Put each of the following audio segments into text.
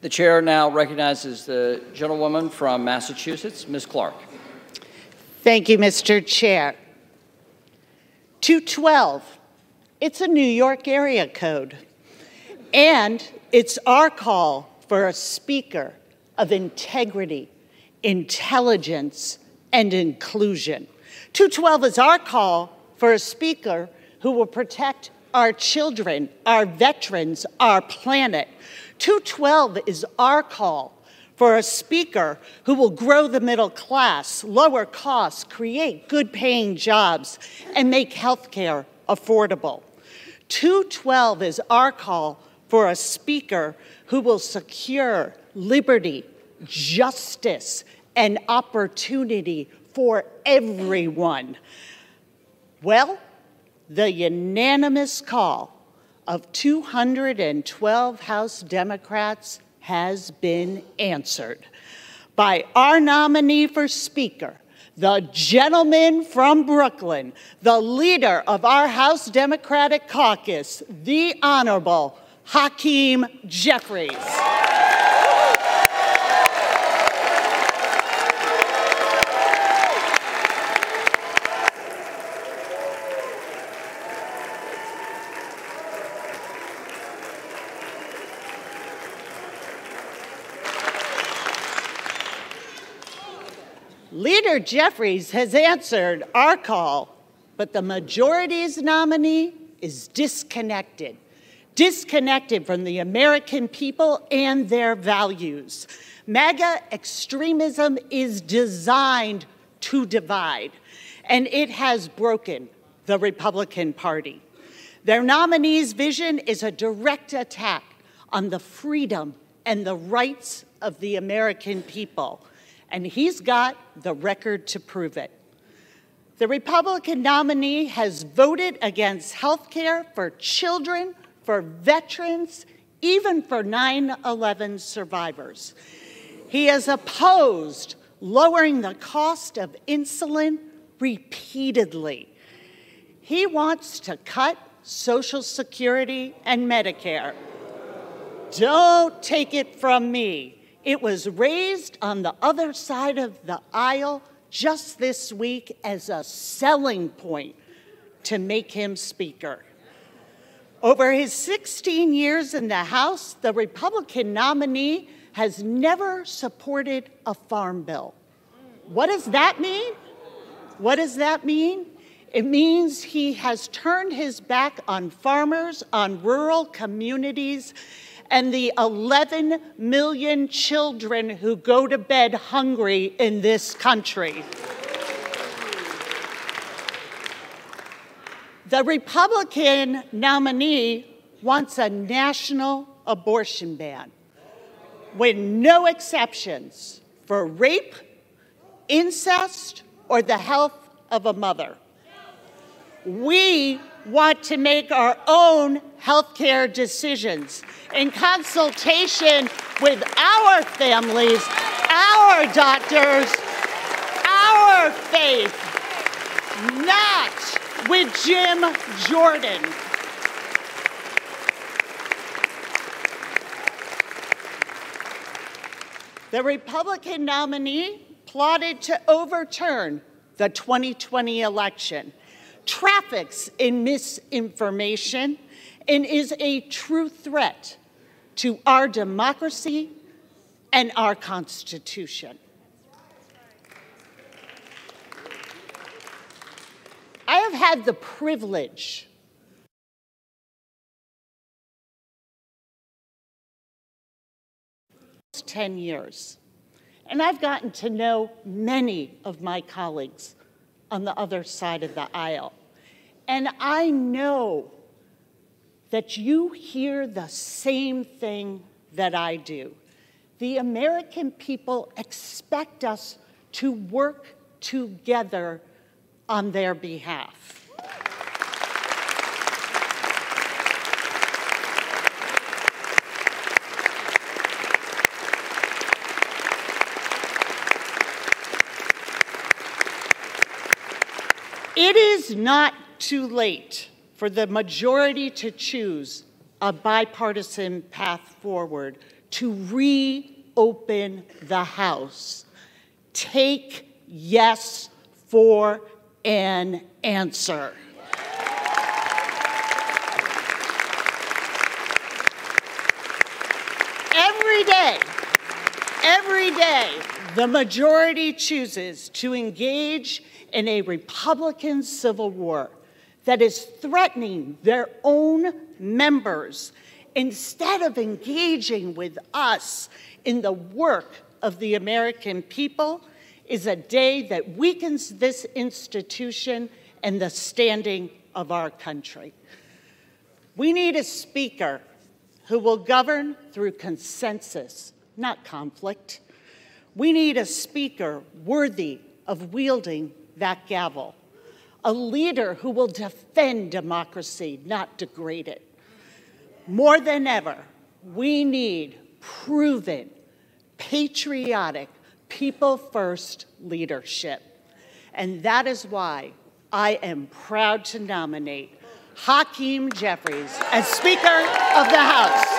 The chair now recognizes the gentlewoman from Massachusetts, Ms. Clark. Thank you, Mr. Chair. 212, it's a New York area code. And it's our call for a speaker of integrity, intelligence, and inclusion. 212 is our call for a speaker who will protect our children, our veterans, our planet. 212 is our call for a speaker who will grow the middle class, lower costs, create good paying jobs, and make healthcare affordable. 212 is our call for a speaker who will secure liberty, justice, and opportunity for everyone. Well, the unanimous call of 212 House Democrats has been answered by our nominee for Speaker, the gentleman from Brooklyn, the leader of our House Democratic Caucus, the Honorable Hakeem Jeffries. Leader Jeffries has answered our call, but the majority's nominee is disconnected. Disconnected from the American people and their values. MAGA extremism is designed to divide, and it has broken the Republican Party. Their nominee's vision is a direct attack on the freedom and the rights of the American people and he's got the record to prove it. The Republican nominee has voted against health care for children, for veterans, even for 9 11 survivors. He has opposed lowering the cost of insulin repeatedly. He wants to cut Social Security and Medicare. Don't take it from me. It was raised on the other side of the aisle just this week as a selling point to make him Speaker. Over his 16 years in the House, the Republican nominee has never supported a farm bill. What does that mean? What does that mean? It means he has turned his back on farmers, on rural communities, and the 11 million children who go to bed hungry in this country. The Republican nominee wants a national abortion ban with no exceptions for rape, incest, or the health of a mother. We want to make our own healthcare decisions in consultation with our families, our doctors, our faith, not with Jim Jordan. The Republican nominee plotted to overturn the 2020 election traffics in misinformation, and is a true threat to our democracy and our Constitution. I have had the privilege ten years. And I've gotten to know many of my colleagues on the other side of the aisle. And I know that you hear the same thing that I do. The American people expect us to work together on their behalf. It is not too late for the majority to choose a bipartisan path forward to reopen the House. Take yes for an answer. Every day, every day, the majority chooses to engage in a Republican civil war that is threatening their own members instead of engaging with us in the work of the American people is a day that weakens this institution and the standing of our country. We need a speaker who will govern through consensus, not conflict. We need a speaker worthy of wielding that gavel, a leader who will defend democracy, not degrade it. More than ever, we need proven, patriotic, people first leadership. And that is why I am proud to nominate Hakeem Jeffries as Speaker of the House.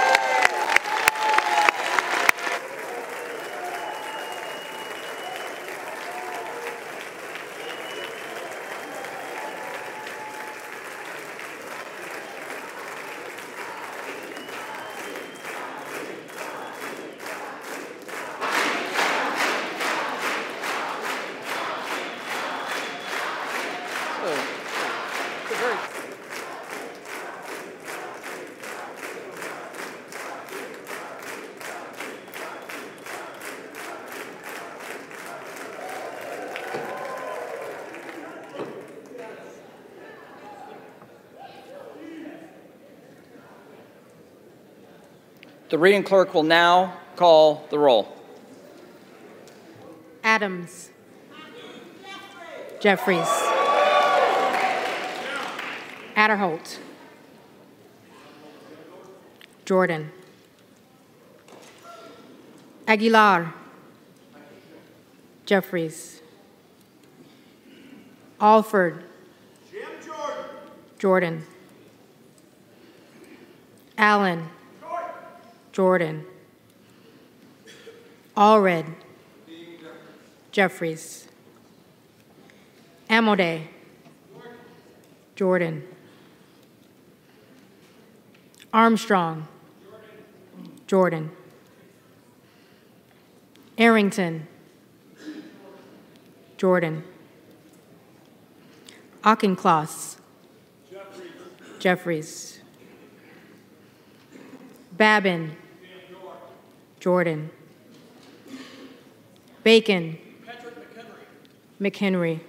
Reading clerk will now call the roll. Adams. Jeffries. Aderholt. Jordan. Aguilar. Jeffries. Alford. Jordan. Allen. Jordan. Allred. Jeffries. Amodei. Jordan. Armstrong. Jordan. Arrington. Jordan. Auchincloss. Jeffries. Babin. Jordan. Bacon. Patrick McHenry.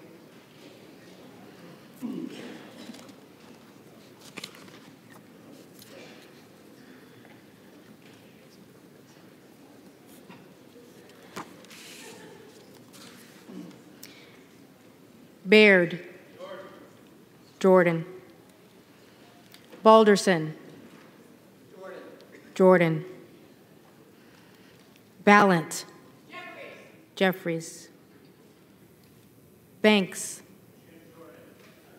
Baird. Jordan. Balderson. Jordan. Balint. Jeffries. Banks.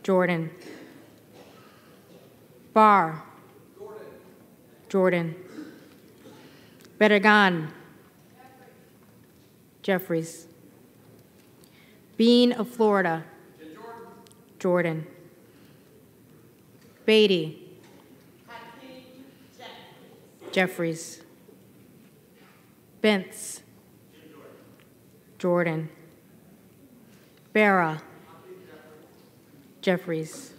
Jordan. Barr. Jordan. Barragán. Jeffries. Bean of Florida. Jordan. Beatty. Jeffries. Bentz. Jordan. Bera. Jeffries.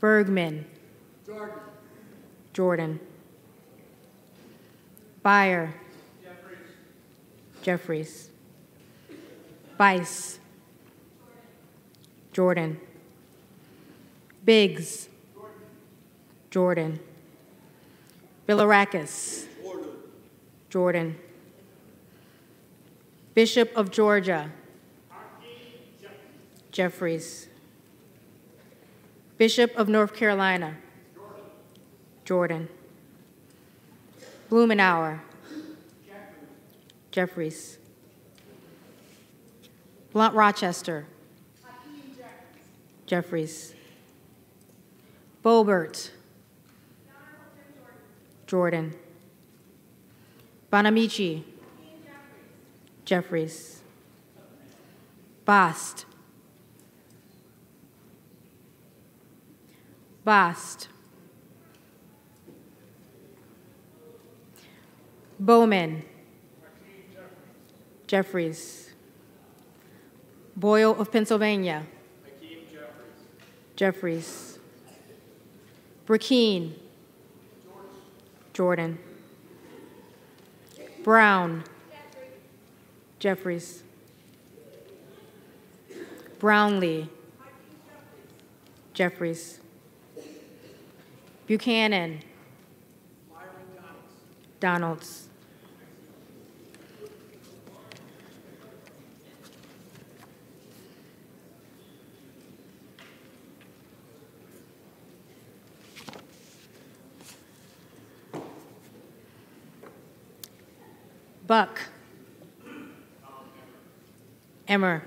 Bergman. Jordan. Beyer. Jeffries. Bice. Jordan. Biggs. Jordan. Bilirakis. Jordan. Bishop of Georgia. Jeffries. Bishop of North Carolina. Jordan. Blumenauer. Jeffries. Blunt Rochester. Jeffries. Boebert. Jordan. Bonamici. Jeffries. Bost. Bost. Bowman. Jeffries. Boyle of Pennsylvania. Jeffries. Brecheen. Jordan. Brown. Jeffries. Brownley. Jeffries. Buchanan. Donalds. Buck. Emmer.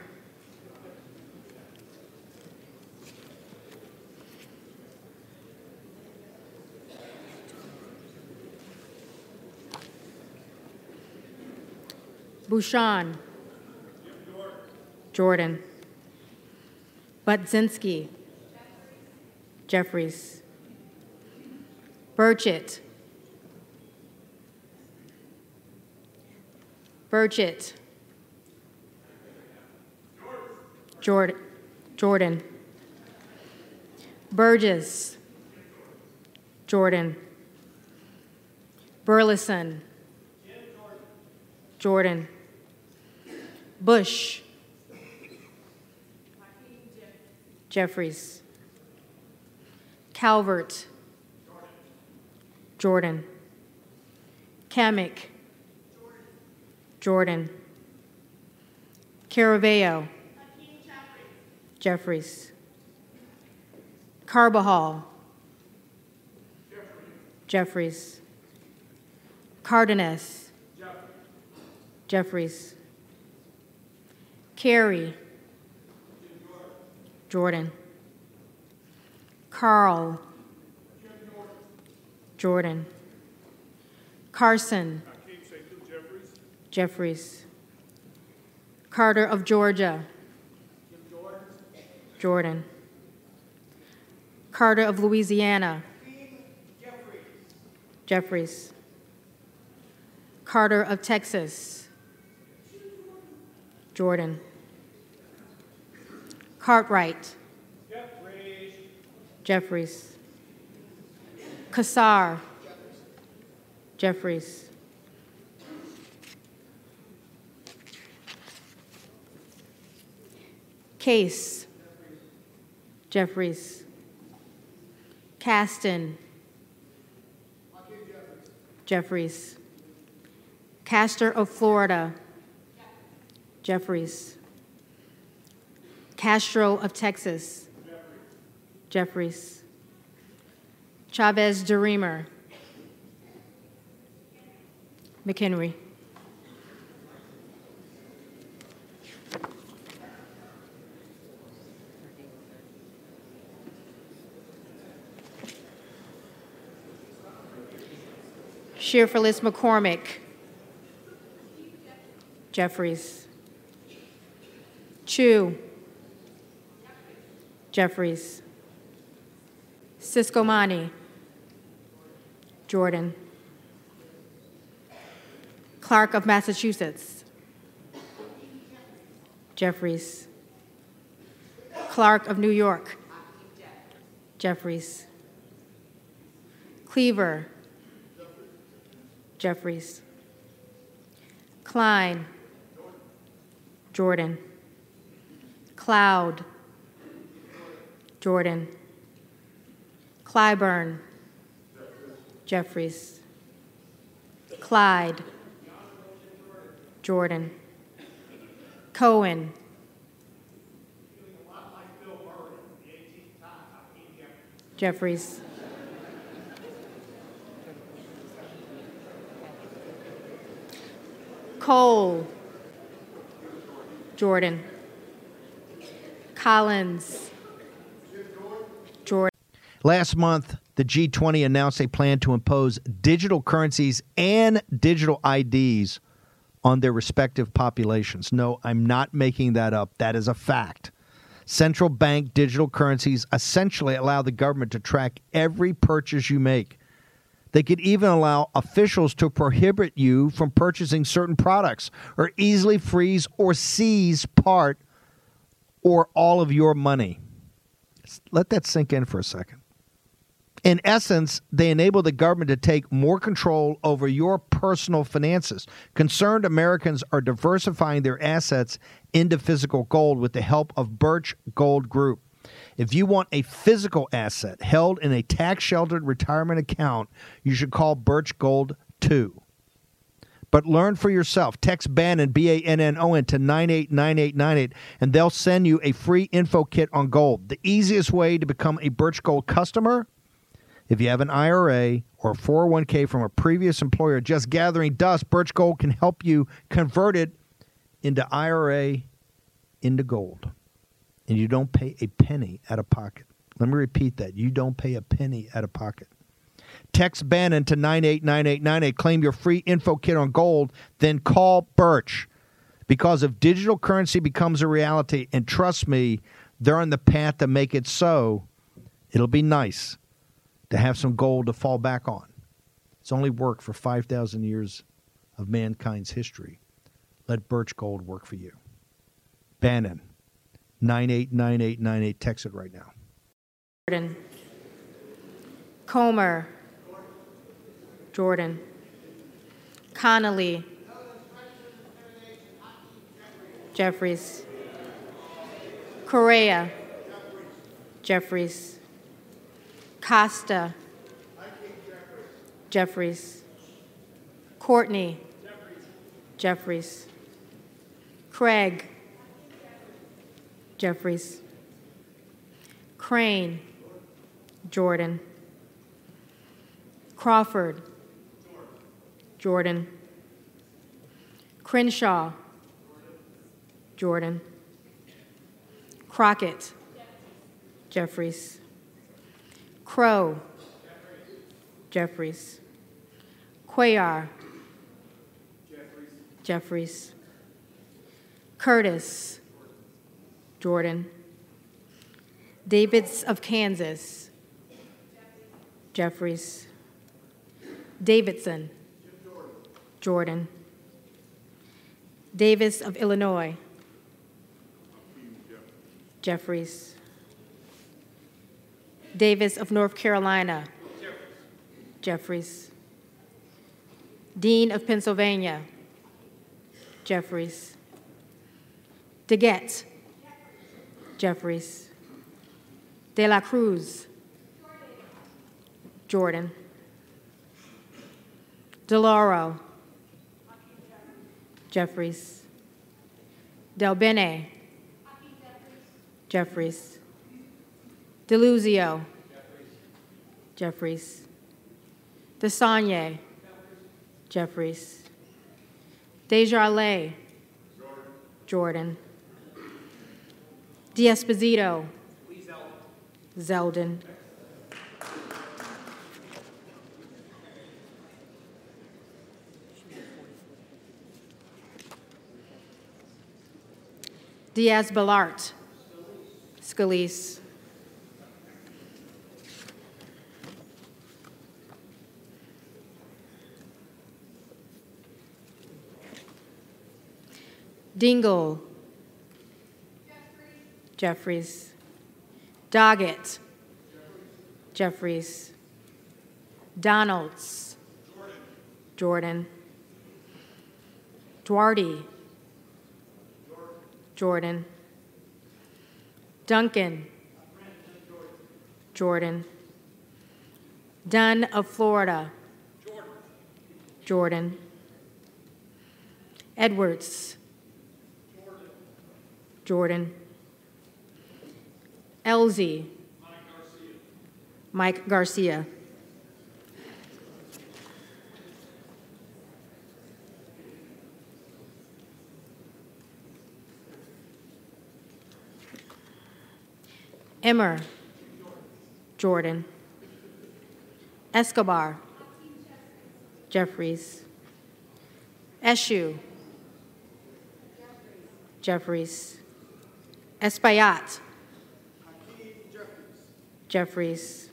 Bucshon. Jordan. Budzinski. Jeffries. Burchett. Burchett. Jordan. Jordan. Burgess. Jordan. Burleson. Jordan. Bush. Jeffries. Calvert. Jordan. Cammack. Jordan. Caraveo. Jeffries. Carbajal. Jeffries. Cardenas. Jeffries. Carey. Jordan. Carl. Jordan. Carson. Jeffries. Carter of Georgia. Jordan. Carter of Louisiana. Jeffries. Carter of Texas. Jordan. Cartwright. Jeffries. Casar. Jeffries. Case. Jeffries. Casten. Jeffries. Castor of Florida. Jeffries. Castro of Texas. Jeffries. Chavez DeRemer. McHenry. Cherfilus McCormick. Jeffries. Chu. Jeffries. Ciscomani. Jordan. Clark of Massachusetts. Jeffries. Clark of New York. Jeffries. Cleaver. Jeffries. Klein. Jordan. Cloud. Jordan. Clyburn. Jeffries. Clyde. Jordan. Cohen. Jeffries. Cole. Jordan. Collins. Jordan. Last month, the G20 announced a plan to impose digital currencies and digital IDs on their respective populations. No, I'm not making that up. That is a fact. Central bank digital currencies essentially allow the government to track every purchase you make. They could even allow officials to prohibit you from purchasing certain products or easily freeze or seize part or all of your money. Let that sink in for a second. In essence, they enable the government to take more control over your personal finances. Concerned Americans are diversifying their assets into physical gold with the help of Birch Gold Group. If you want a physical asset held in a tax sheltered retirement account, you should call Birch Gold 2. But learn for yourself. Text Bannon, B A N N O N, to 989898, and they'll send you a free info kit on gold. The easiest way to become a Birch Gold customer if you have an IRA or 401k from a previous employer just gathering dust, Birch Gold can help you convert it into IRA into gold. And you don't pay a penny out of pocket. Let me repeat that. You don't pay a penny out of pocket. Text Bannon to 989898. Claim your free info kit on gold, then call Birch. Because if digital currency becomes a reality, and trust me, they're on the path to make it so, it'll be nice to have some gold to fall back on. It's only worked for 5,000 years of mankind's history. Let Birch Gold work for you. Bannon, 989898. Text it right now. Jordan. Comer. Jordan. Connolly. Jeffries. Correa. Jeffries. Costa. Jeffries. Courtney. Jeffries. Craig. Jeffries. Crane. Jordan. Crawford. Jordan. Crenshaw. Jordan. Crockett. Jeffries. Crow. Jeffries. Cuellar. Jeffries. Curtis. Jordan. Davids of Kansas. Jeffries. Davidson. Jordan. Davis of Illinois. Jeffries. Davis of North Carolina. Jeffries. Dean of Pennsylvania. Jeffries. DeGette. Jeffries. De La Cruz. Jordan. DeLauro. Jeffries. Del Bene. Jeffries. Deluzio. Jeffries. DeSaulnier. Jeffries. DesJarlais. Jordan. D'Esposito. Zeldin. Diaz Balart. Scalise. Dingell. Jeffries. Doggett. Jeffries. Donalds. Jordan. Duarte. Jordan. Duncan. Jordan. Dunn of Florida. Jordan. Edwards. Jordan. Ellzey. Mike Garcia. Emmer. Jordan. Escobar. Jeffries. Eshoo. Jeffries. Espaillat. Jeffries.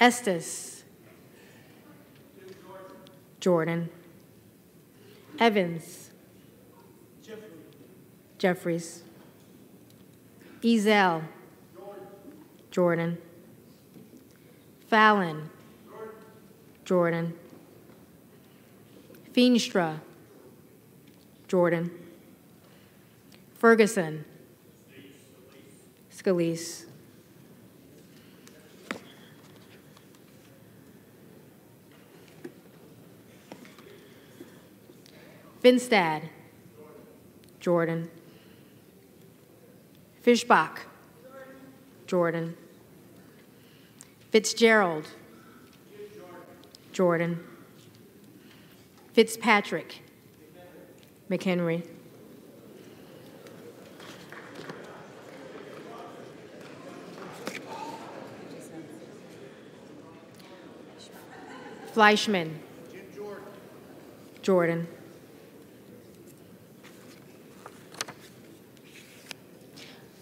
Estes. Jordan. Evans. Jeffries. Ezell. Jordan. Fallon. Jordan. Feenstra. Jordan. Ferguson. Scalise. Finstad. Jordan. Fischbach. Jordan. Fitzgerald. Jordan. Fitzpatrick. McHenry. Fleischmann. Jordan.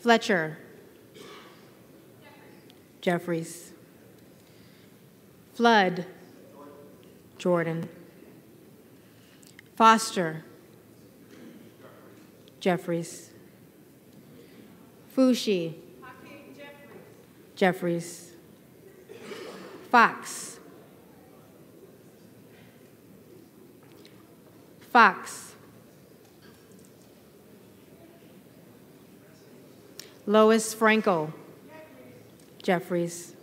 Fletcher. Jeffries. Flood. Jordan. Foster. Jeffries. Foushee. Jeffries. Foxx. Foxx. Lois Frankel. Jeffries.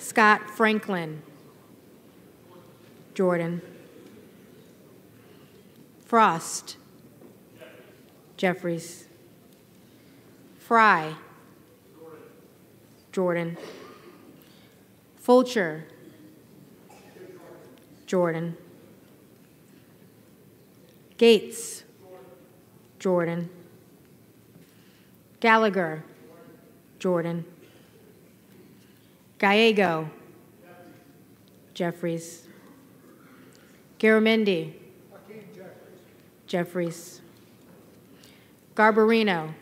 Scott Franklin. Jordan. Frost. Jeffries. Fry. Jordan. Fulcher. Jordan. Gaetz. Jordan. Gallagher. Jordan. Gallego. Jeffries. Garamendi. Jeffries. Garbarino.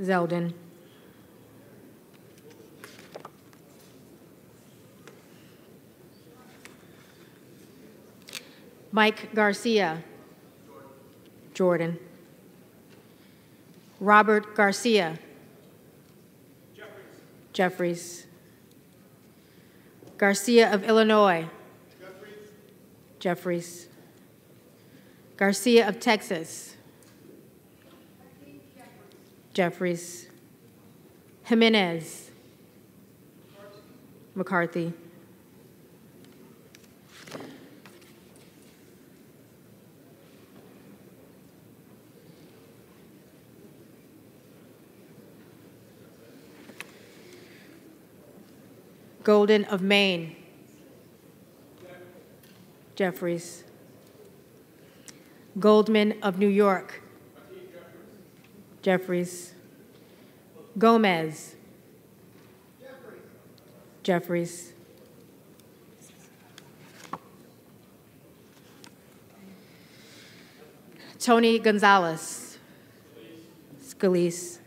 Zeldin. Mike Garcia. Jordan. Robert Garcia. Jeffries. Jeffries. Garcia of Illinois. Jeffries. Garcia of Texas. Jeffries. Gimenez. McCarthy. Golden of Maine. Jeffries. Goldman of New York. Jeffries. Gomez. Jeffries. Tony Gonzalez. Scalise.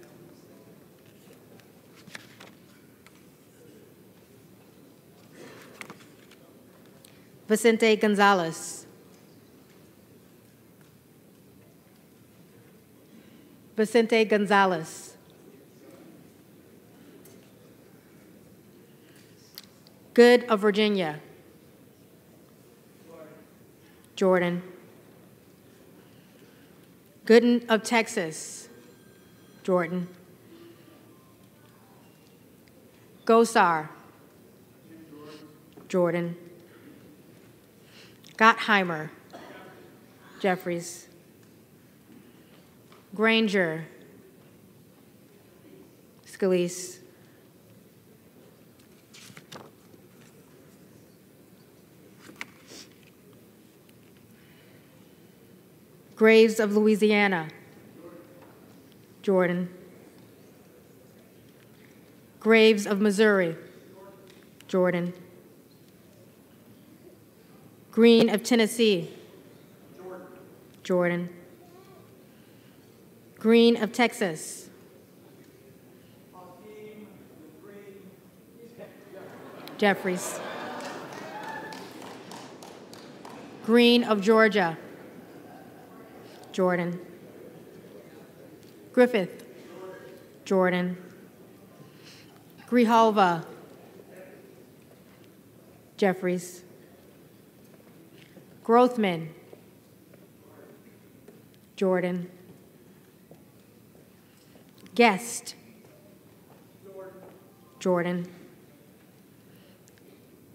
Vicente Gonzalez. Vicente Gonzalez. Good of Virginia. Jordan. Gooden of Texas. Jordan. Gosar. Jordan. Gottheimer. Jeffries. Granger. Scalise. Graves of Louisiana. Jordan. Graves of Missouri. Jordan. Green of Tennessee. Jordan. Green of Texas. Jeffries. Greene of Georgia. Jordan. Griffith. Jordan. Grijalva. Jeffries. Grothman. Jordan. Guest. Jordan.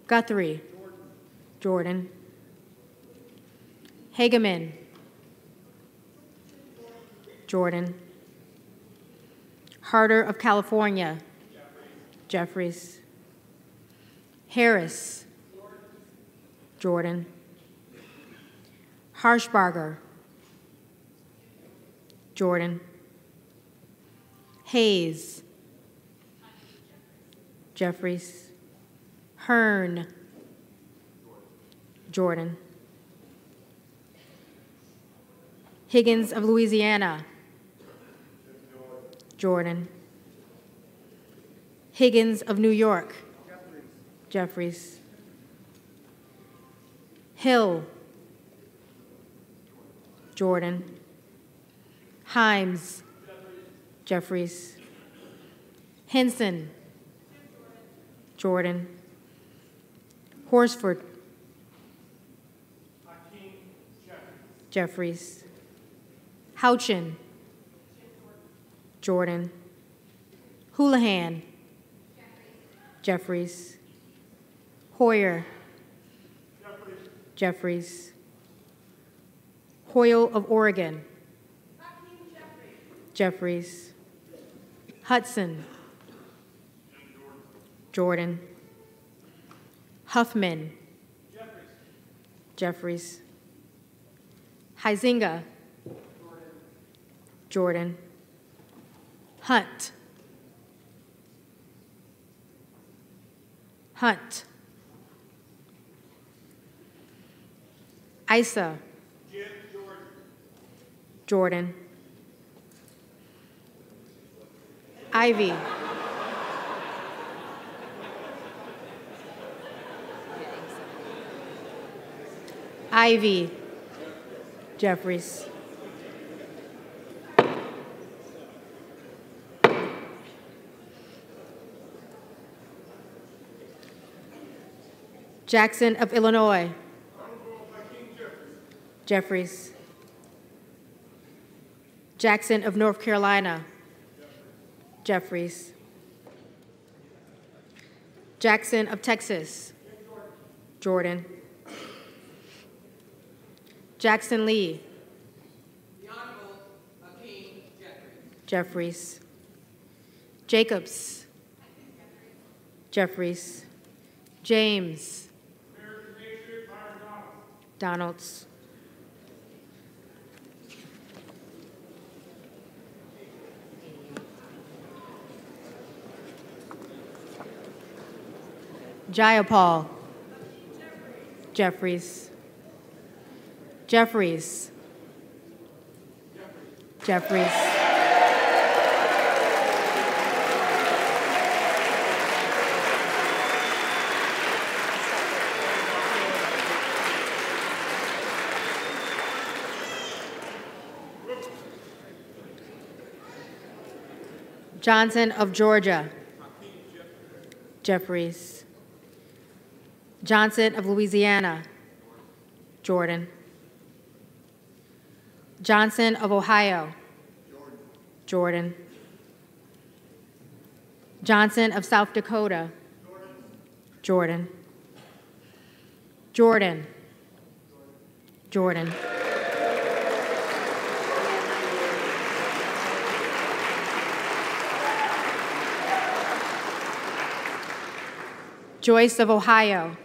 Guthrie. Jordan. Hageman. Jordan. Harder of California. Jeffries. Harris. Jordan. Harshbarger. Jordan. Hayes. Jeffries. Hern. Jordan. Higgins of Louisiana. Jordan. Higgins of New York. Jeffries. Hill. Jordan. Himes. Jeffries. Hinson. Jordan. Horsford. Jeffries. Houchin. Jordan. Houlihan. Jeffries. Hoyer. Jeffries. Hoyle of Oregon. Jeffries. Hudson. Jordan. Huffman. Jeffries. Huizenga. Jordan. Hunt. Hunt. Issa. Jordan. Ivey. Ivey. Jeffries. Jackson of Illinois. Jeffries. Jackson of North Carolina. Jeffries. Jackson of Texas. Jordan. Jackson Lee. Jeffries. Jacobs. Jeffries. James. Donalds. Jayapal. Jeffries. Jeffries. Jeffries. Johnson of Georgia. Jeffries. Johnson of Louisiana. Jordan. Johnson of Ohio. Jordan. Johnson of South Dakota. Jordan. Jordan. Jordan. Joyce of Ohio.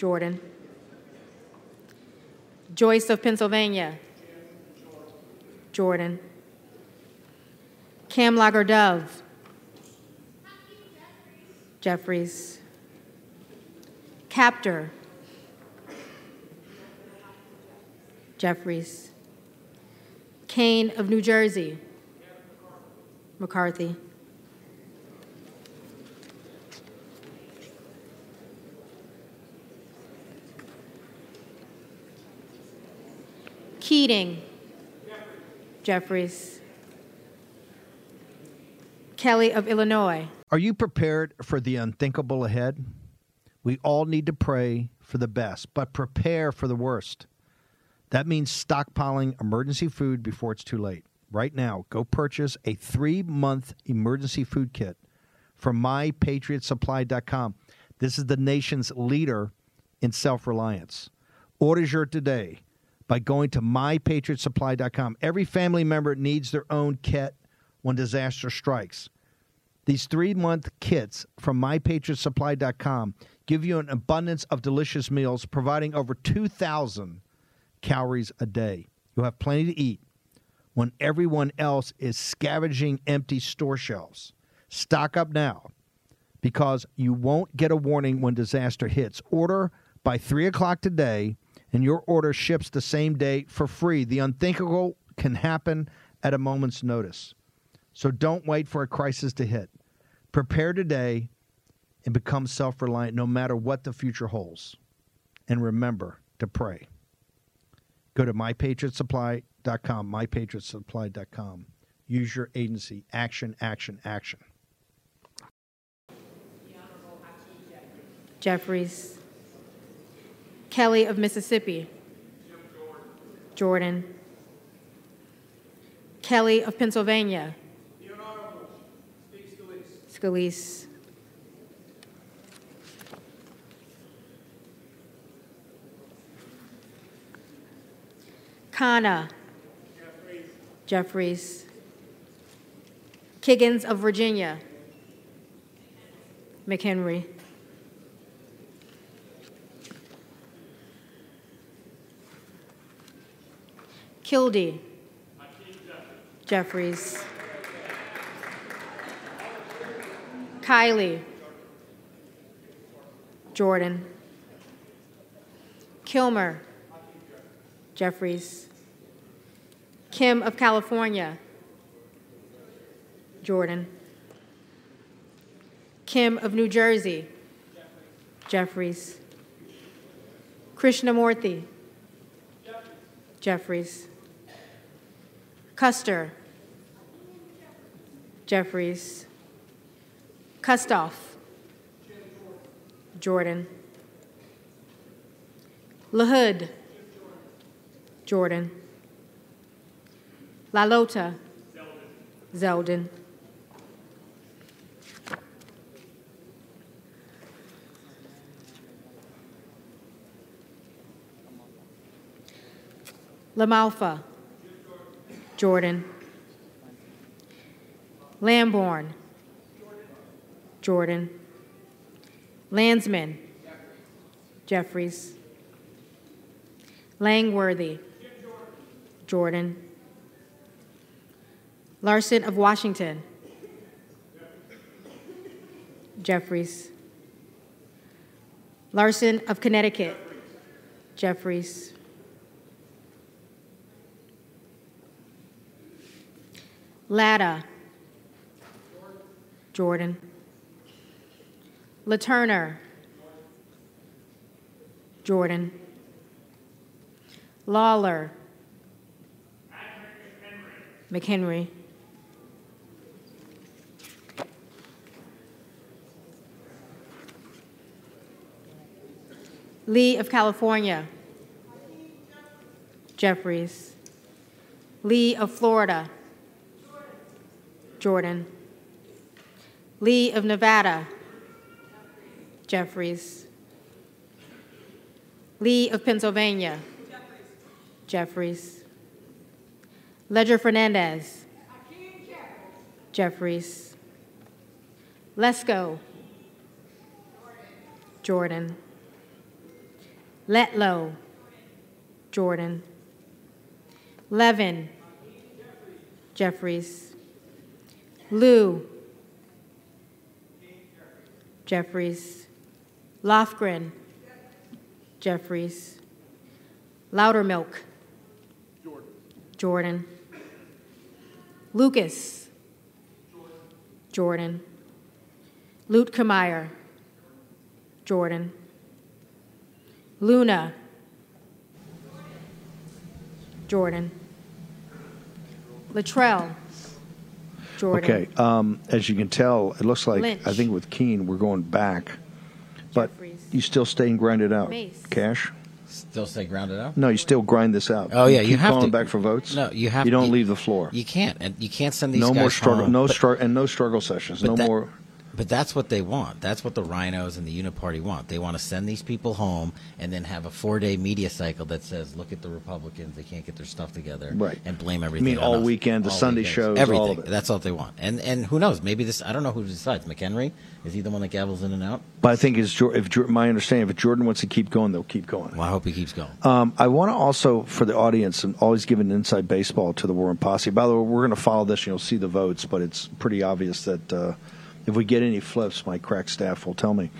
Jordan. Joyce of Pennsylvania. Jordan. Kamlager-Dove. Jeffries. Kaptur. Jeffries. Kean of New Jersey. McCarthy. Keating. Jeffries. Kelly of Illinois. Are you prepared for the unthinkable ahead? We all need to pray for the best, but prepare for the worst. That means stockpiling emergency food before it's too late. Right now, go purchase a three month emergency food kit from mypatriotsupply.com. This is the nation's leader in self reliance. Order your today by going to mypatriotsupply.com. Every family member needs their own kit when disaster strikes. These three month kits from mypatriotsupply.com give you an abundance of delicious meals, providing over 2,000 calories a day. You'll have plenty to eat when everyone else is scavenging empty store shelves. Stock up now because you won't get a warning when disaster hits. Order by 3 o'clock today, and your order ships the same day for free. The unthinkable can happen at a moment's notice. So don't wait for a crisis to hit. Prepare today and become self reliant no matter what the future holds. And remember to pray. Go to mypatriotsupply.com, mypatriotsupply.com. Use your agency. Action, action, action. Jeffries. Kelly of Mississippi. Jordan. Kelly of Pennsylvania. Scalise. Khanna. Jeffries. Kiggans of Virginia. McHenry. Kildee. Jeffries. Kiley. Jordan. Kilmer. Jeffries. Kim of California. Jordan. Kim of New Jersey. Jeffries. Krishnamoorthi. Jeffries. Kuster. Jeffries. Kustoff. Jordan. LaHood. Jordan. LaLota. Zeldin. LaMalfa. Jordan. Lamborn. Jordan. Landsman. Jeffries. Langworthy. Jordan. Larsen of Washington. Jeffries. Larson of Connecticut. Jeffries. Latta. Jordan. LaTurner. Jordan. Lawler. McHenry. Lee of California. Jeffries. Lee of Florida. Jordan. Lee of Nevada. Jeffries. Lee of Pennsylvania. Jeffries. Leger Fernandez. Jeffries. Lesko. Jordan. Letlow. Jordan. Levin. Jeffries. Lieu. Jeffries. Lofgren. Jeffries. Loudermilk. Jordan. Lucas. Jordan. Lutkemeyer. Jordan. Luna. Jordan. Luttrell. Jordan. Okay. Um, as you can tell, it looks like Lynch. I think with Keene we're going back, but Jeffries. you still staying grinded out. Mace. Kash? Still stay grounded out. No, you still grind this out. Oh yeah, you keep have calling to back for votes. No, you have. You don't you- leave the floor. You can't, and you can't send these no guys more struggle. home. No But- struggle and no struggle sessions. No that- more. But that's what they want. That's what the rhinos and the Uniparty want. They want to send these people home and then have a four-day media cycle that says, "Look at the Republicans; they can't get their stuff together," Right. and blame everything. mean on all us. weekend, the All Sunday weekends. shows, all everything. of it. That's all they want. And and who knows? Maybe this. I don't know who decides. McHenry is he the one that gavels in and out? But I think is if my understanding, if Jordan wants to keep going, they'll keep going. Well, I hope he keeps going. Um, I want to also, for the audience, and always give an inside baseball to the War Room Posse. By the way, we're going to follow this, and you'll see the votes, but it's pretty obvious that uh, if we get any flips, my crack staff will tell me.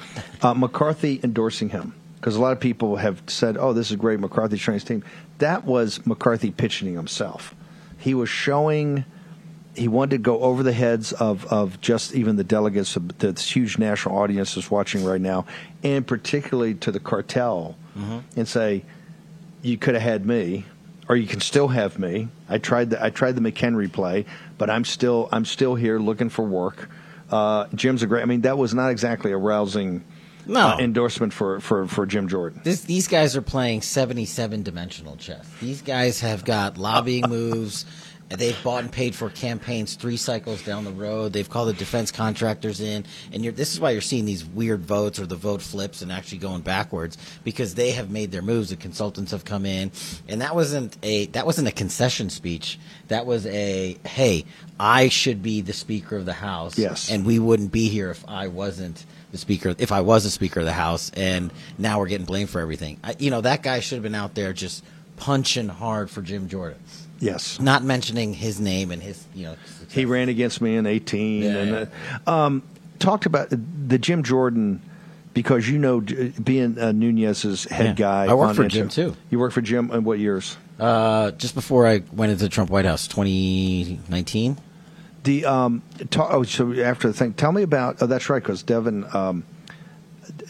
Uh, McCarthy endorsing him, because a lot of people have said, oh, this is great, McCarthy's training his team. That was McCarthy pitching himself. He was showing he wanted to go over the heads of, of just even the delegates, of the huge national audience is watching right now, and particularly to the cartel, and say, "You could have had me, or you can still have me. I tried the I tried the McHenry play, but I'm still I'm still here looking for work." Uh, Jim's a great. I mean, that was not exactly a rousing No. uh, endorsement for, for, for Jim Jordan. This, these guys are playing 77 dimensional chess. These guys have got lobbying moves. They've bought and paid for campaigns three cycles down the road. They've called the defense contractors in, and you're, this is why you're seeing these weird votes or the vote flips and actually going backwards because they have made their moves. The consultants have come in, and that wasn't a that wasn't a concession speech. That was a hey, I should be the Speaker of the House, Yes. and we wouldn't be here if I wasn't the speaker. If I was the speaker of the house, and now we're getting blamed for everything. I, you know that guy should have been out there just punching hard for Jim Jordan, Yes. not mentioning his name and his you know. success. He ran against me in 18. Yeah, and yeah. Uh, um, talked about the Jim Jordan because you know being uh, Nunes's head Yeah. guy. I worked for Jim, too. You worked for Jim in what years? Uh, just before I went into the Trump White House, 2019. The um, ta- oh, so after the thing, tell me about. Oh, that's right, because Devin. Um,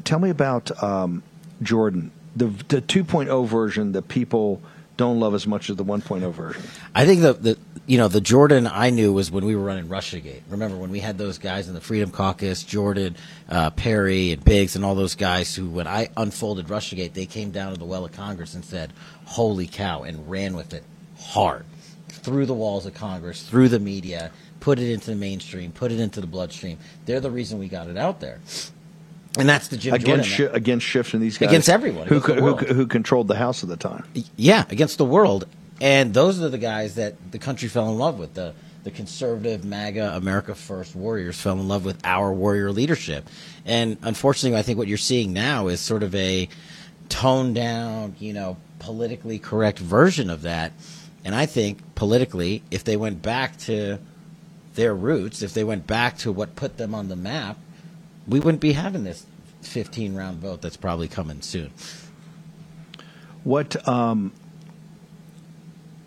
tell me about um, Jordan, the the 2.0 version that people don't love as much as the 1.0 version. I think the, the you know the Jordan I knew was when we were running RussiaGate. Remember when we had those guys in the Freedom Caucus, Jordan, uh, Perry, and Biggs, and all those guys who, when I unfolded RussiaGate, they came down to the well of Congress and said, "Holy cow!" and ran with it hard through the walls of Congress, through the media, put it into the mainstream, put it into the bloodstream. They're the reason we got it out there, and that's the Jim Against Jordan. shi against Schiff and these guys Against everyone, who against the co- who, who controlled the House at the time. Yeah, against the world. And those are the guys that the country fell in love with. The the conservative MAGA America First warriors fell in love with our warrior leadership. And unfortunately, I think what you're seeing now is sort of a toned down, you know, politically correct version of that. And I think politically, if they went back to their roots, if they went back to what put them on the map, we wouldn't be having this 15 round vote that's probably coming soon. What um,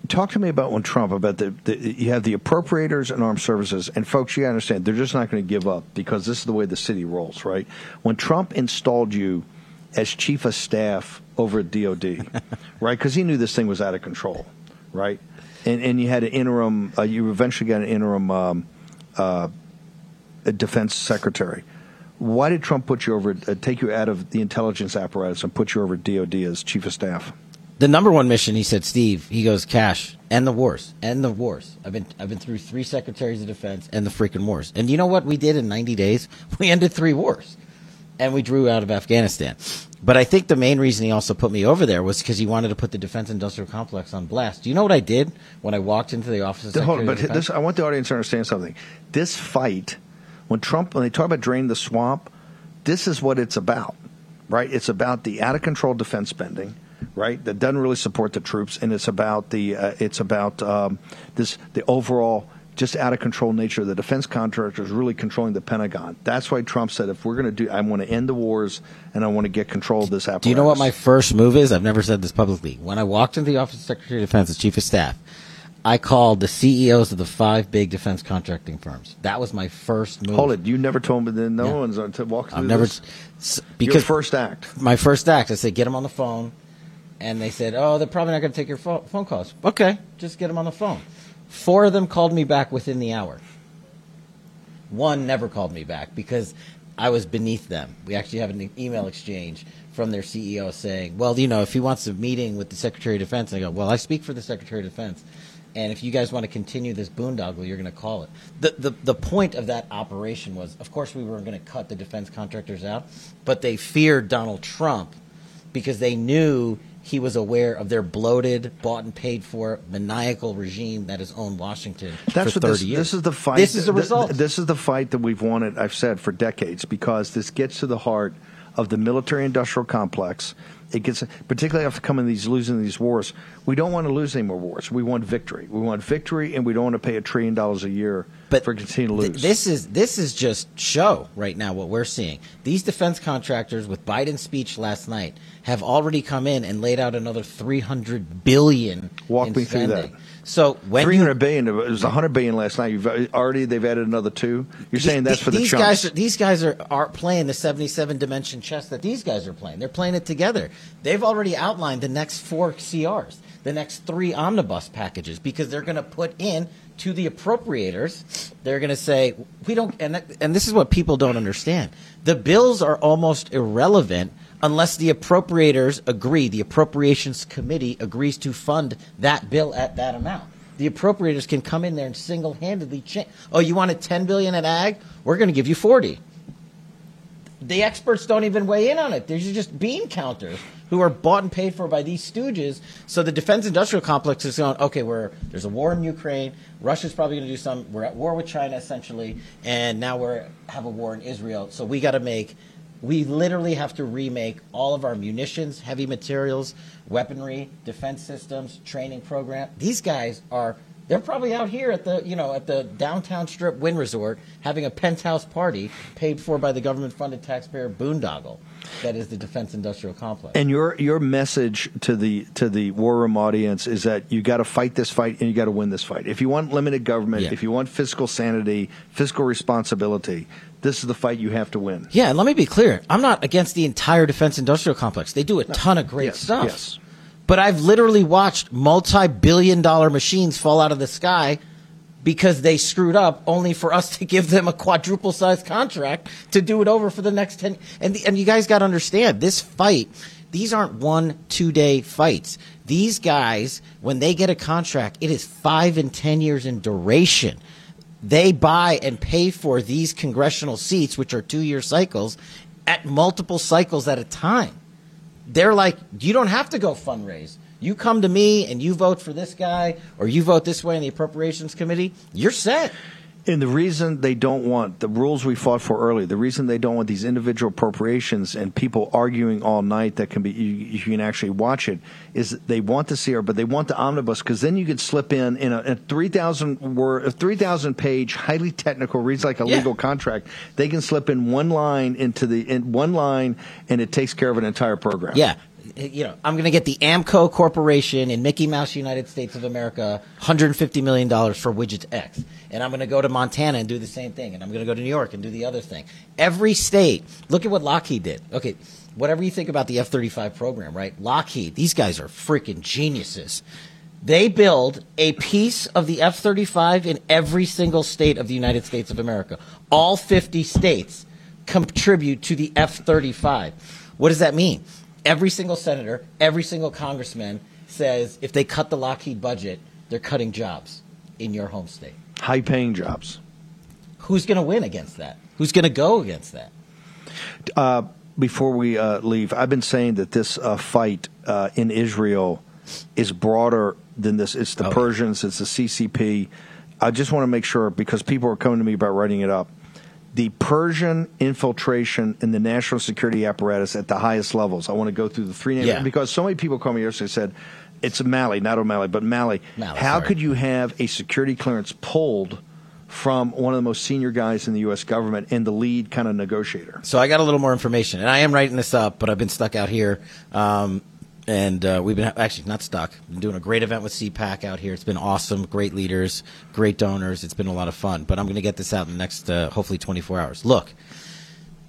talk to me about when Trump about the, the you have the appropriators and armed services and folks you understand they're just not going to give up because this is the way the city rolls right? When Trump installed you as chief of staff over at DOD right because he knew this thing was out of control right? And and you had an interim uh, you eventually got an interim um, uh, defense secretary why did Trump put you over uh, take you out of the intelligence apparatus and put you over at DOD as chief of staff the number one mission, he said, Steve, he goes, Kash, end the wars, end the wars. I've been, I've been through three secretaries of defense and the freaking wars. And you know what we did in 90 days? We ended three wars. And we drew out of Afghanistan. But I think the main reason he also put me over there was because he wanted to put the defense industrial complex on blast. Do you know what I did when I walked into the office of Hold on, but this, I want the audience to understand something. This fight, when Trump, when they talk about drain the swamp, this is what it's about, right? It's about the out of control defense spending, right? That doesn't really support the troops, and it's about the, uh, it's about um, this the overall just out of control nature of the defense contractors really controlling the Pentagon. That's why Trump said, if we're going to do, I want to end the wars and I want to get control of this apparatus. Do you know what my first move is? I've never said this publicly. When I walked into the office of Secretary of Defense as Chief of Staff, I called the CEOs of the five big defense contracting firms. That was my first move. Hold it. You never told me that no Yeah. one's on to walk through I've never this? s- Your because first act. my first act, I said, get them on the phone. And they said, oh, they're probably not going to take your pho- phone calls. Okay, just get them on the phone. Four of them called me back within the hour. One never called me back because I was beneath them. We actually have an email exchange from their CEO saying, well, you know, if he wants a meeting with the Secretary of Defense, I go, well, I speak for the Secretary of Defense. And if you guys want to continue this boondoggle, you're going to call it. The, the, the point of that operation was, of course, we were going to cut the defense contractors out, but they feared Donald Trump because they knew he was aware of their bloated, bought and paid for, maniacal regime that has owned Washington That's for what 30 this, years. this is the fight. This is the th- result. This is the fight that we've wanted. I've said for decades because this gets to the heart of the military-industrial complex. It gets, particularly after coming these losing these wars. We don't want to lose any more wars. We want victory. We want victory, and we don't want to pay a trillion dollars a year but for continuing to th- lose. this is this is just show right now what we're seeing. These defense contractors with Biden's speech last night have already come in and laid out another 300 billion Walk me through that. So when Three hundred billion. It was hundred billion last night. You've uh, already they've added another two. You're saying that's for the these chunks. guys. Are, these guys are, are playing the seventy-seven dimension chess that these guys are playing. They're playing it together. They've already outlined the next four CRs, the next three omnibus packages, because they're going to put in to the appropriators. They're going to say we don't, and that, and this is what people don't understand. The bills are almost irrelevant unless the appropriators agree. The appropriations committee agrees to fund that bill at that amount the appropriators can come in there and single-handedly change. Oh, you wanted 10 billion at ag? We're going to give you 40. The experts don't even weigh in on it. These are just bean counters who are bought and paid for by these stooges. So the defense industrial complex is going, okay, we're, there's a war in Ukraine. Russia's probably going to do some. We're at war with China essentially, and now we're have a war in Israel. So we got to make we literally have to remake all of our munitions, heavy materials, weaponry, defense systems, training program. These guys are they're probably out here at the you know at the downtown strip Wynn resort having a penthouse party paid for by the government funded taxpayer boondoggle that is the defense industrial complex. And your your message to the to the war room audience is that you got to fight this fight and you got to win this fight. If you want limited government, Yeah. if you want fiscal sanity, fiscal responsibility, this is the fight you have to win. Yeah, and let me be clear. I'm not against the entire defense industrial complex. They do a ton of great Yes, stuff. yes. But I've literally watched multi billion dollar machines fall out of the sky because they screwed up only for us to give them a quadruple sized contract to do it over for the next 10 and the, and you guys got to understand this fight these aren't one two day fights these guys when they get a contract it is 5 and 10 years in duration they buy and pay for these congressional seats which are 2 year cycles at multiple cycles at a time they're like, you don't have to go fundraise. You come to me and you vote for this guy or you vote this way in the appropriations committee, you're set. And the reason they don't want the rules we fought for earlier, the reason they don't want these individual appropriations and people arguing all night that can be you, you can actually watch it is they want the CR, but they want the omnibus because then you could slip in in a, a three thousand word, a three thousand page, highly technical, reads like a Yeah. legal contract. They can slip in one line into the in one line, and it takes care of an entire program. Yeah. You know, I'm going to get the Amco Corporation in Mickey Mouse, United States of America, $150 million for widget X. And I'm going to go to Montana and do the same thing. And I'm going to go to New York and do the other thing. Every state, look at what Lockheed did. Okay, whatever you think about the F 35 program, right? Lockheed, these guys are freaking geniuses. They build a piece of the F 35 in every single state of the United States of America. All 50 states contribute to the F 35. What does that mean? Every single senator, every single congressman says if they cut the Lockheed budget, they're cutting jobs in your home state. high paying jobs. Who's going to win against that? Who's going to go against that? before we uh, leave, I've been saying that this uh, fight uh, in Israel is broader than this. It's the. Persians, it's the CCP. I just want to make sure because people are coming to me about writing it up. The Persian infiltration in the national security apparatus at the highest levels. I want to go through the three names Yeah. because so many people called me yesterday and said it's Malley, not O'Malley, but Malley. Malley, How sorry. could you have a security clearance pulled from one of the most senior guys in the U.S. government and the lead kind of negotiator? So I got a little more information, and I am writing this up, but I've been stuck out here, um, and uh, we've been actually not stuck. Been doing a great event with CPAC out here. It's been awesome. Great leaders, great donors. It's been a lot of fun. But I'm going to get this out in the next, uh, hopefully, 24 hours. Look,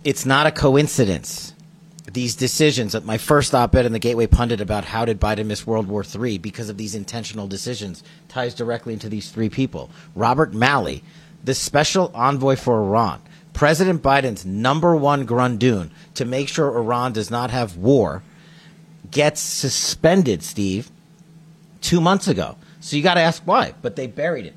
it's not a coincidence. These decisions, that my first op-ed in the Gateway Pundit about how did Biden miss World War III because of these intentional decisions ties directly into these three people. Robert Malley, the special envoy for Iran, President Biden's number one grundoon to make sure Iran does not have war, gets suspended, Steve, two months ago. So you got to ask why, but they buried it.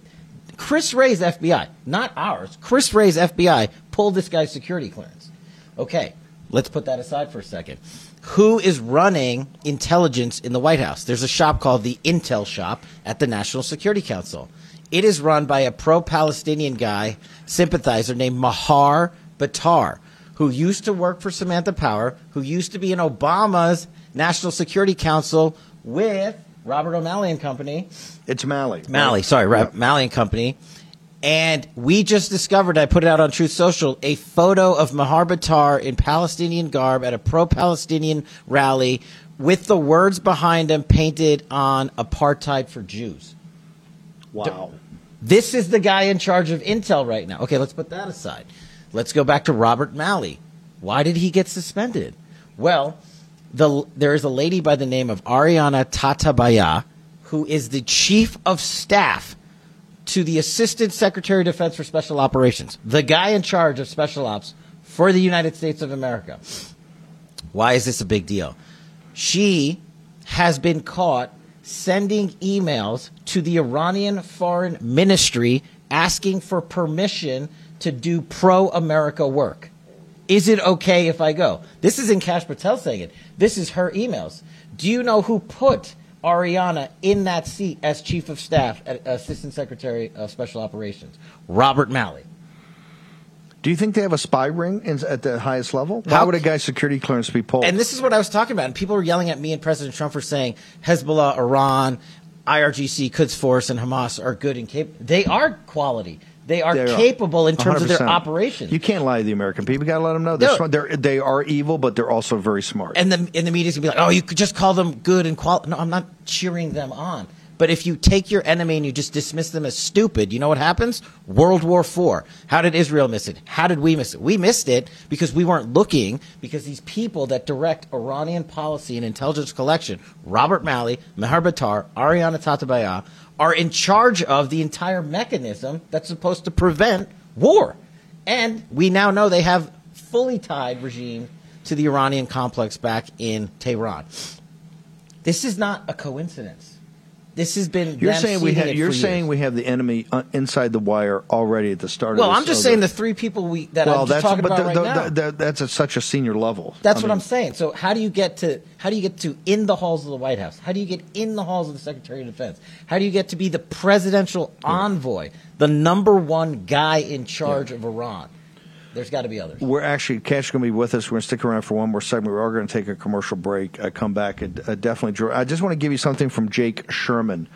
Chris Wray's FBI, not ours. Chris Wray's FBI pulled this guy's security clearance. Okay, let's put that aside for a second. Who is running intelligence in the White House? There's a shop called the Intel Shop at the National Security Council. It is run by a pro Palestinian guy, sympathizer named Maher Bitar, who used to work for Samantha Power, who used to be in Obama's National Security Council with Robert O'Malley and Company. It's Malley. Malley, sorry, Ra- Malley and Company. And we just discovered, I put it out on Truth Social, a photo of Maher Bitar in Palestinian garb at a pro Palestinian rally with the words behind him painted on apartheid for Jews. Wow. This is the guy in charge of Intel right now. Okay, let's put that aside. Let's go back to Robert Malley. Why did he get suspended? Well, the, there is a lady by the name of Ariana Tabatabai who is the chief of staff to the Assistant Secretary of Defense for Special Operations, the guy in charge of special ops for the United States of America. Why is this a big deal? She has been caught sending emails to the Iranian Foreign Ministry asking for permission to do pro America work. Is it okay if I go? This isn't Kash Patel saying it. This is her emails. Do you know who put Ariana in that seat as Chief of Staff, at Assistant Secretary of Special Operations? Robert Malley. Do you think they have a spy ring in, at the highest level? Why How- would a guy's security clearance be pulled? And this is what I was talking about. And people were yelling at me and President Trump for saying Hezbollah, Iran, IRGC, Quds Force, and Hamas are good and capable. They are quality. They are They are. capable in terms of their operations. You can't lie to the American people. You got to let them know they're No. smart. They're, they are evil, but they're also very smart. and the and the media's gonna be like, oh, you could just call them good and quality. No, I'm not cheering them on. But if you take your enemy and you just dismiss them as stupid, you know what happens? World War IV. How did Israel miss it? How did we miss it? We missed it because we weren't looking, because these people that direct Iranian policy and intelligence collection, Robert Malley, Maher Bitar, Ariana Tabatabai, are in charge of the entire mechanism that's supposed to prevent war. And we now know they have fully tied regime to the Iranian complex back in Tehran. This is not a coincidence. This has been you're saying we have. You're saying years. we have the enemy uh, inside the wire already at the start. Well, of this, I'm just of saying the three people we that well, I'm just that's talking but about the- right the- now. the- that's at such a senior level. That's I what mean, I'm saying. So how do you get to how do you get to in the halls of the White House? How do you get in the halls of the Secretary of Defense? How do you get to be the presidential envoy, the number one guy in charge of Iran? There's got to be others. We're actually Kash going to be with us. We're going to stick around for one more segment. We are going to take a commercial break. Uh, come back and uh, definitely. draw- I just want to give you something from Jake Sherman.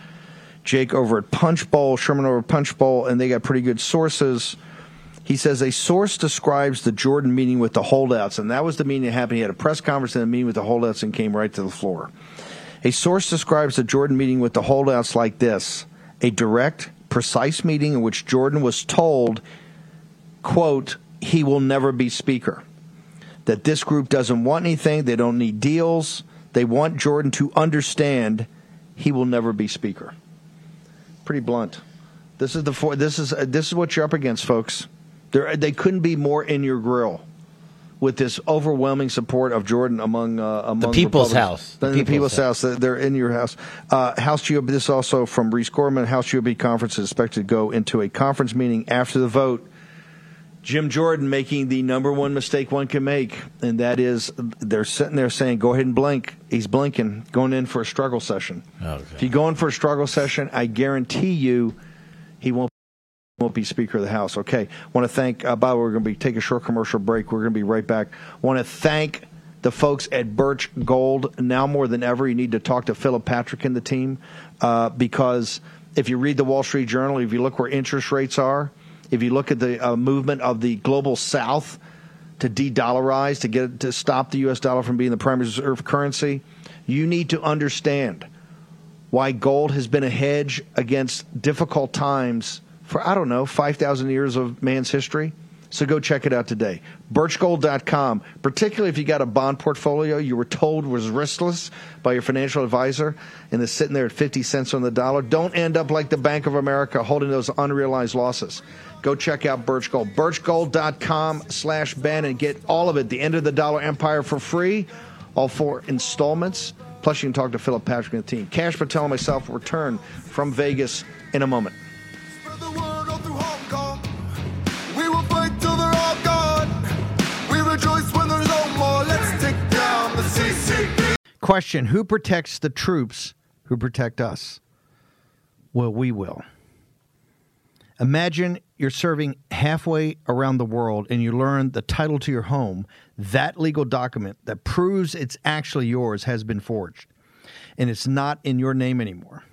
Jake over at Punchbowl, Sherman over at Punchbowl, and they got pretty good sources. He says a source describes the Jordan meeting with the holdouts, and that was the meeting that happened. He had a press conference and a meeting with the holdouts and came right to the floor. A source describes the Jordan meeting with the holdouts like this a direct, precise meeting in which Jordan was told, quote, he will never be speaker. That this group doesn't want anything, they don't need deals. They want Jordan to understand he will never be speaker. Pretty blunt. This is the for, this is uh, this is what you're up against, folks. There, they couldn't be more in your grill with this overwhelming support of Jordan among uh, among People's Republicans. House. The The, the People's People's House. They're- They're in your house. Uh, House GOP. This also from Reese Gorman. House GOP conference is expected to go into a conference meeting after the vote. Jim Jordan making the number one mistake one can make, and that is they're sitting there saying, "Go ahead and blink." He's blinking, going in for a struggle session. Okay. If you go in for a struggle session, I guarantee you, he won't won't be Speaker of the House. Okay. Want to thank, uh, by the way, we're going to be take a short commercial break. We're going to be right back. Want to thank the folks at Birch Gold. Now more than ever, you need to talk to Philip Patrick and the team uh, because if you read the Wall Street Journal, if you look where interest rates are, if you look at the uh, movement of the global South to de-dollarize to get to stop the U.S. dollar from being the primary reserve currency, you need to understand why gold has been a hedge against difficult times for I don't know five thousand years of man's history. So go check it out today. Birchgold.com, particularly if you got a bond portfolio you were told was riskless by your financial advisor and is sitting there at 50 cents on the dollar. Don't end up like the Bank of America holding those unrealized losses. Go check out Birch Gold. Birchgold.com slash Ben and get all of it, the end of the dollar empire for free, all four installments. Plus, you can talk to Philip Patrick and the team. Kash Patel and myself will return from Vegas in a moment. Spread the word all through Hong Kong. We will fight till they're all gone. We rejoice when there's no more. Let's take down the CCP. Question Who protects the troops who protect us? Well, we will. Imagine you're serving halfway around the world and you learn the title to your home, that legal document that proves it's actually yours has been forged and it's not in your name anymore.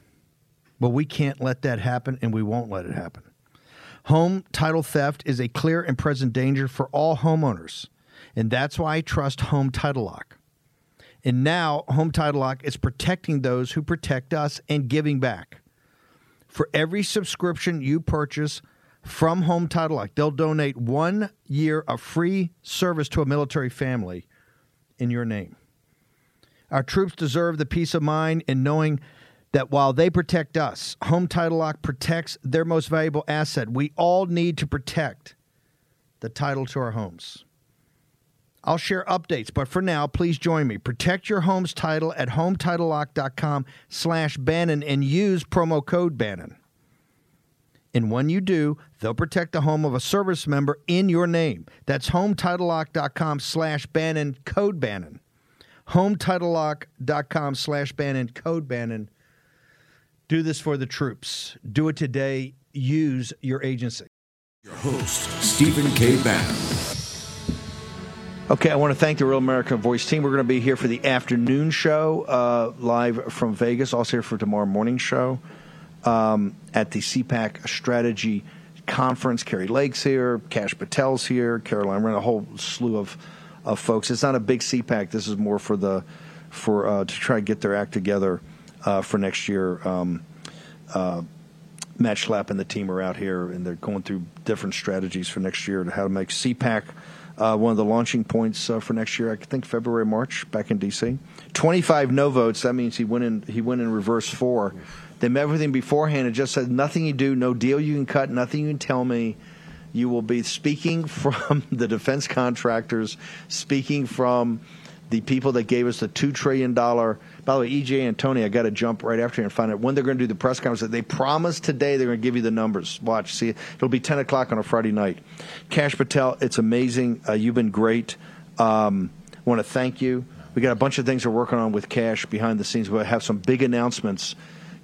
But we can't let that happen and we won't let it happen. Home title theft is a clear and present danger for all homeowners, and that's why I trust Home Title Lock. And now, Home Title Lock is protecting those who protect us and giving back. For every subscription you purchase from Home Title Lock, they'll donate one year of free service to a military family in your name. Our troops deserve the peace of mind in knowing that while they protect us, Home Title Lock protects their most valuable asset. We all need to protect the title to our homes. I'll share updates, but for now, please join me. Protect your home's title at hometitlelock.com slash Bannon and use promo code Bannon. And when you do, they'll protect the home of a service member in your name. That's hometitlelock.com slash Bannon, code Bannon. Hometitlelock.com slash Bannon, code Bannon. Do this for the troops. Do it today. Use your agency. Your host, Stephen K. Bannon. Okay, I want to thank the Real American Voice team. We're going to be here for the afternoon show uh, live from Vegas, also here for tomorrow morning show um, at the CPAC Strategy Conference. Kari Lake's here, Kash Patel's here, Caroline Wren, a whole slew of, of folks. It's not a big CPAC. This is more for the for uh, to try to get their act together uh, for next year. Um, uh, Matt Schlapp and the team are out here, and they're going through different strategies for next year to how to make CPAC uh, one of the launching points uh, for next year. I think February, March, back in D.C. Twenty-five no votes. That means he went in. He went in reverse four. They met everything beforehand and just said nothing you do, no deal you can cut, nothing you can tell me. You will be speaking from the defense contractors, speaking from the people that gave us the two trillion dollar. By the way, EJ Antoni, I got to jump right after you and find out when they're going to do the press conference. They promised today they're going to give you the numbers. Watch, see, it'll be ten o'clock on a Friday night. Kash Patel, it's amazing. Uh, you've been great. Um, want to thank you. We got a bunch of things we're working on with Kash behind the scenes. We'll have some big announcements.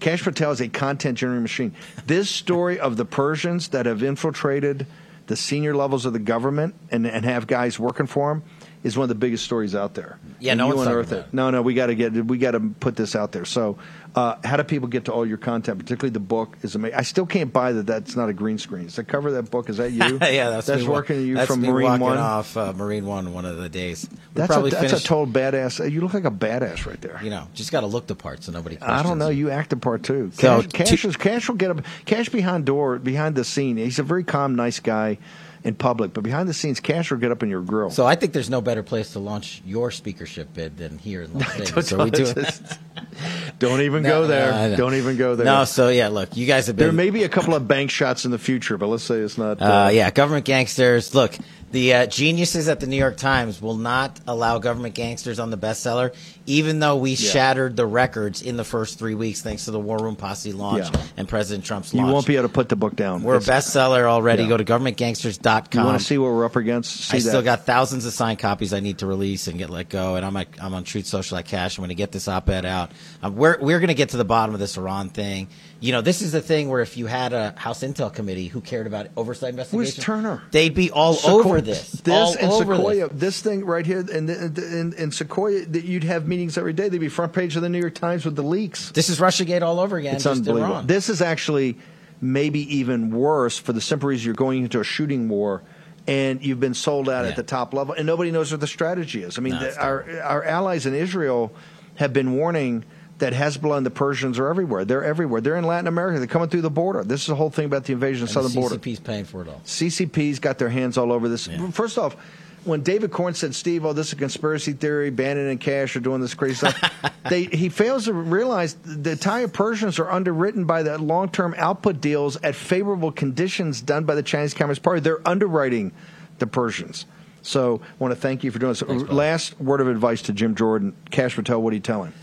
Kash Patel is a content generating machine. This story of the Persians that have infiltrated the senior levels of the government and, and have guys working for them is one of the biggest stories out there. Yeah, And no you one's unearth it. No, no, we got to get we got to put this out there. So, uh, how do people get to all your content? Particularly the book is amazing. I still can't buy that. That's not a green screen. Is the cover of that book? Is that you? yeah, that's that's me working you that's from me Marine One. off uh, Marine One one of the days. We'll That's a, probably that's a finish, total badass. You look like a badass right there. You know, just got to look the part so nobody. I don't know. You act the part too. So, Kash, Kash, is, Kash will get a Kash behind door, behind the scene. He's a very calm, nice guy in public, but behind the scenes, Kash will get up in your grill. So I think there's no better place to launch your speakership bid than here in Las Vegas. So we do. Don't even No, go there. I know. Don't even go there. No, so yeah, look, you guys have been. there may be a couple of bank shots in the future, but let's say it's not. Uh, yeah, government gangsters. Look, The uh, geniuses at the New York Times will not allow government gangsters on the bestseller, even though we shattered the records in the first three weeks thanks to the War Room Posse launch Yeah. and President Trump's launch. You won't be able to put the book down. We're a bestseller already. Yeah. Go to governmentgangsters.com. You want to see what we're up against? See I that. still got thousands of signed copies I need to release and get let go, and I'm at, I'm on Truth Social at Kash. I'm going to get this op-ed out. Um, we're we're going to get to the bottom of this Iran thing. You know, this is the thing where if you had a House Intel committee who cared about oversight investigation, Turner? They'd be all Sequoia- over this. This all and Sequoia, this. this. thing right here, and in, in, Sequoia, that you'd have meetings every day. They'd be front page of the New York Times with the leaks. This is RussiaGate all over again. It's just unbelievable. This is actually maybe even worse for the simple reason you're going into a shooting war. And you've been sold out Yeah. at the top level, and nobody knows what the strategy is. I mean, No, the, our our allies in Israel have been warning that Hezbollah and the Persians are everywhere. They're everywhere. They're in Latin America. They're coming through the border. This is the whole thing about the invasion of the southern the border. CCP's paying for it all. CCP's got their hands all over this. Yeah. First off, when David Corn said, "Steve, oh, this is a conspiracy theory. Bannon and Kash are doing this crazy stuff," they, he fails to realize the Italian Persians are underwritten by the long-term output deals at favorable conditions done by the Chinese Communist Party. They're underwriting the Persians. So, I want to thank you for doing this. Last word of advice to Jim Jordan. Kash Patel, what do you tell him?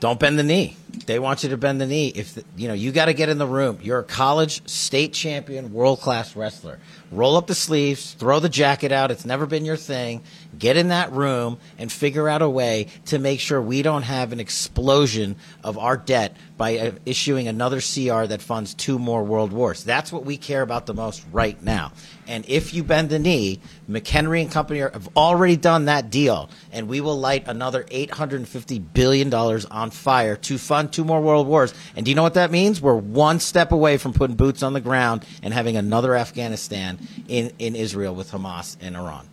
Don't bend the knee. They want you to bend the knee. If the, you know, you got to get in the room. You're a college state champion, world class wrestler. Roll up the sleeves, throw the jacket out. It's never been your thing. Get in that room and figure out a way to make sure we don't have an explosion of our debt by uh, issuing another CR that funds two more world wars. That's what we care about the most right now. And if you bend the knee, McHenry and company are, have already done that deal, and we will light another $850 billion on fire to fund two more world wars. And do you know what that means? We're one step away from putting boots on the ground and having another Afghanistan in, in Israel with Hamas and Iran.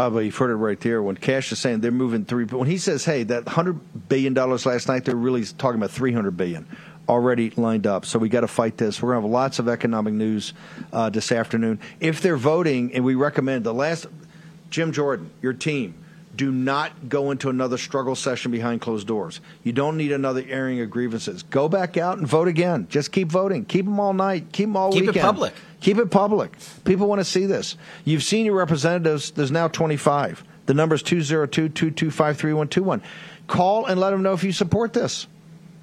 Baba, you've heard it right there. When Kash is saying they're moving three, but when he says, "Hey, that hundred billion dollars last night," they're really talking about three hundred billion already lined up. So we got to fight this. We're gonna have lots of economic news uh, this afternoon. If they're voting, and we recommend the last, Jim Jordan, your team. Do not go into another struggle session behind closed doors. You don't need another airing of grievances. Go back out and vote again. Just keep voting. Keep them all night. Keep them all Keep it weekend. public. Keep it public. People want to see this. You've seen your representatives. There's now 25. The number is 202 225 3121. Call and let them know if you support this.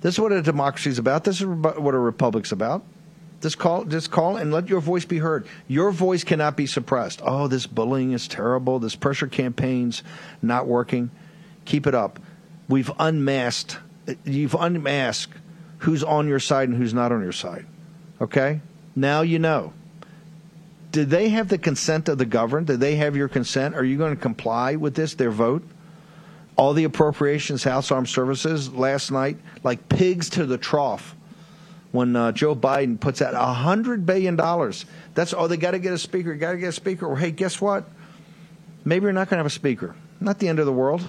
This is what a democracy is about. This is what a republic's about. Just call, just call and let your voice be heard. Your voice cannot be suppressed. Oh, this bullying is terrible. This pressure campaign's not working. Keep it up. We've unmasked. You've unmasked who's on your side and who's not on your side. Okay? Now you know. Did they have the consent of the governed? Did they have your consent? Are you going to comply with this, their vote? All the appropriations, House Armed Services last night, like pigs to the trough when uh, Joe Biden puts out hundred billion dollars. That's oh, they got to get a speaker. Got to get a speaker. Well, hey, guess what? Maybe you're not going to have a speaker. Not the end of the world.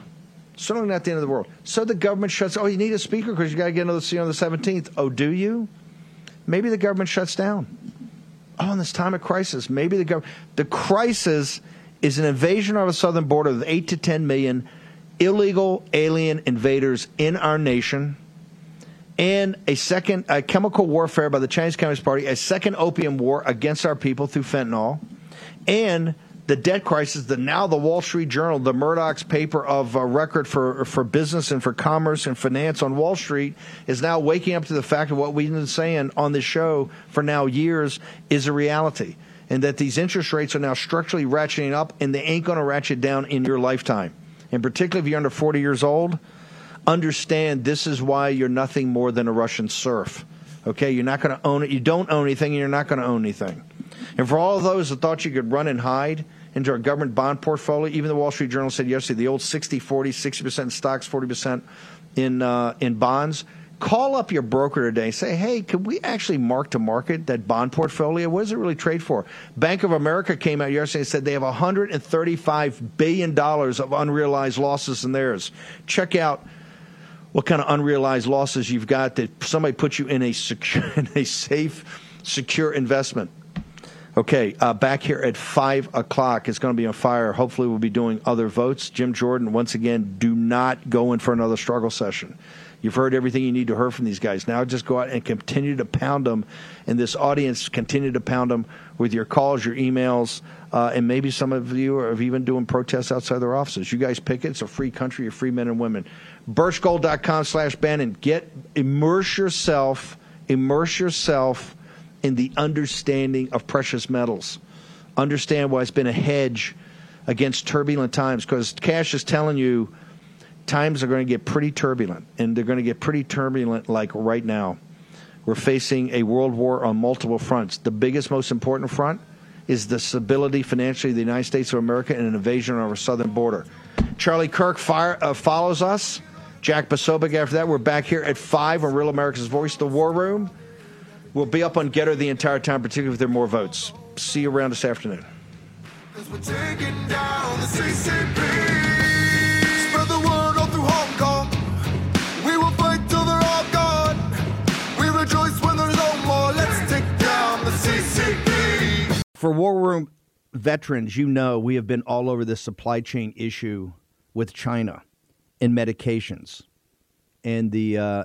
Certainly not the end of the world. So the government shuts. Oh, you need a speaker because you got to get another seat on the 17th. Oh, do you? Maybe the government shuts down. Oh, in this time of crisis, maybe the government. The crisis is an invasion of a southern border with eight to ten million illegal alien invaders in our nation and a second a chemical warfare by the Chinese Communist Party, a second opium war against our people through fentanyl, and the debt crisis. The now the Wall Street Journal, the Murdoch's paper of uh, record for for business and for commerce and finance on Wall Street, is now waking up to the fact of what we've been saying on this show for now years is a reality. And that these interest rates are now structurally ratcheting up, and they ain't going to ratchet down in your lifetime. And particularly if you're under 40 years old, understand this is why you're nothing more than a Russian serf. Okay, you're not going to own it. You don't own anything, and you're not going to own anything. And for all those that thought you could run and hide into our government bond portfolio, even the Wall Street Journal said yesterday the old 60 40, 60% in stocks, 40% in, uh, in bonds. Call up your broker today and say, hey, could we actually mark to market that bond portfolio? What does it really trade for? Bank of America came out yesterday and said they have $135 billion of unrealized losses in theirs. Check out what kind of unrealized losses you've got that somebody put you in a secure, in a safe, secure investment. Okay, uh, back here at 5 o'clock. It's going to be on fire. Hopefully, we'll be doing other votes. Jim Jordan, once again, do not go in for another struggle session. You've heard everything you need to hear from these guys. Now just go out and continue to pound them. And this audience, continue to pound them with your calls, your emails, uh, and maybe some of you are even doing protests outside their offices. You guys pick it. It's a free country. You're free men and women. Birchgold.com slash Bannon. Get, immerse yourself, immerse yourself in the understanding of precious metals. Understand why it's been a hedge against turbulent times because Kash is telling you times are going to get pretty turbulent, and they're going to get pretty turbulent like right now. We're facing a world war on multiple fronts. The biggest, most important front is the stability financially of the United States of America and an invasion on our southern border. Charlie Kirk fire, uh, follows us. Jack Posobiec after that. We're back here at 5 on Real America's Voice, the War Room. We'll be up on Gettr the entire time, particularly if there are more votes. See you around this afternoon. Cause we're taking down the CCP. Spread the word all through Hong Kong. We will fight till they're all gone. We rejoice when there's no more. Let's take down the CCP. For War Room veterans, you know we have been all over this supply chain issue with China and medications and the uh,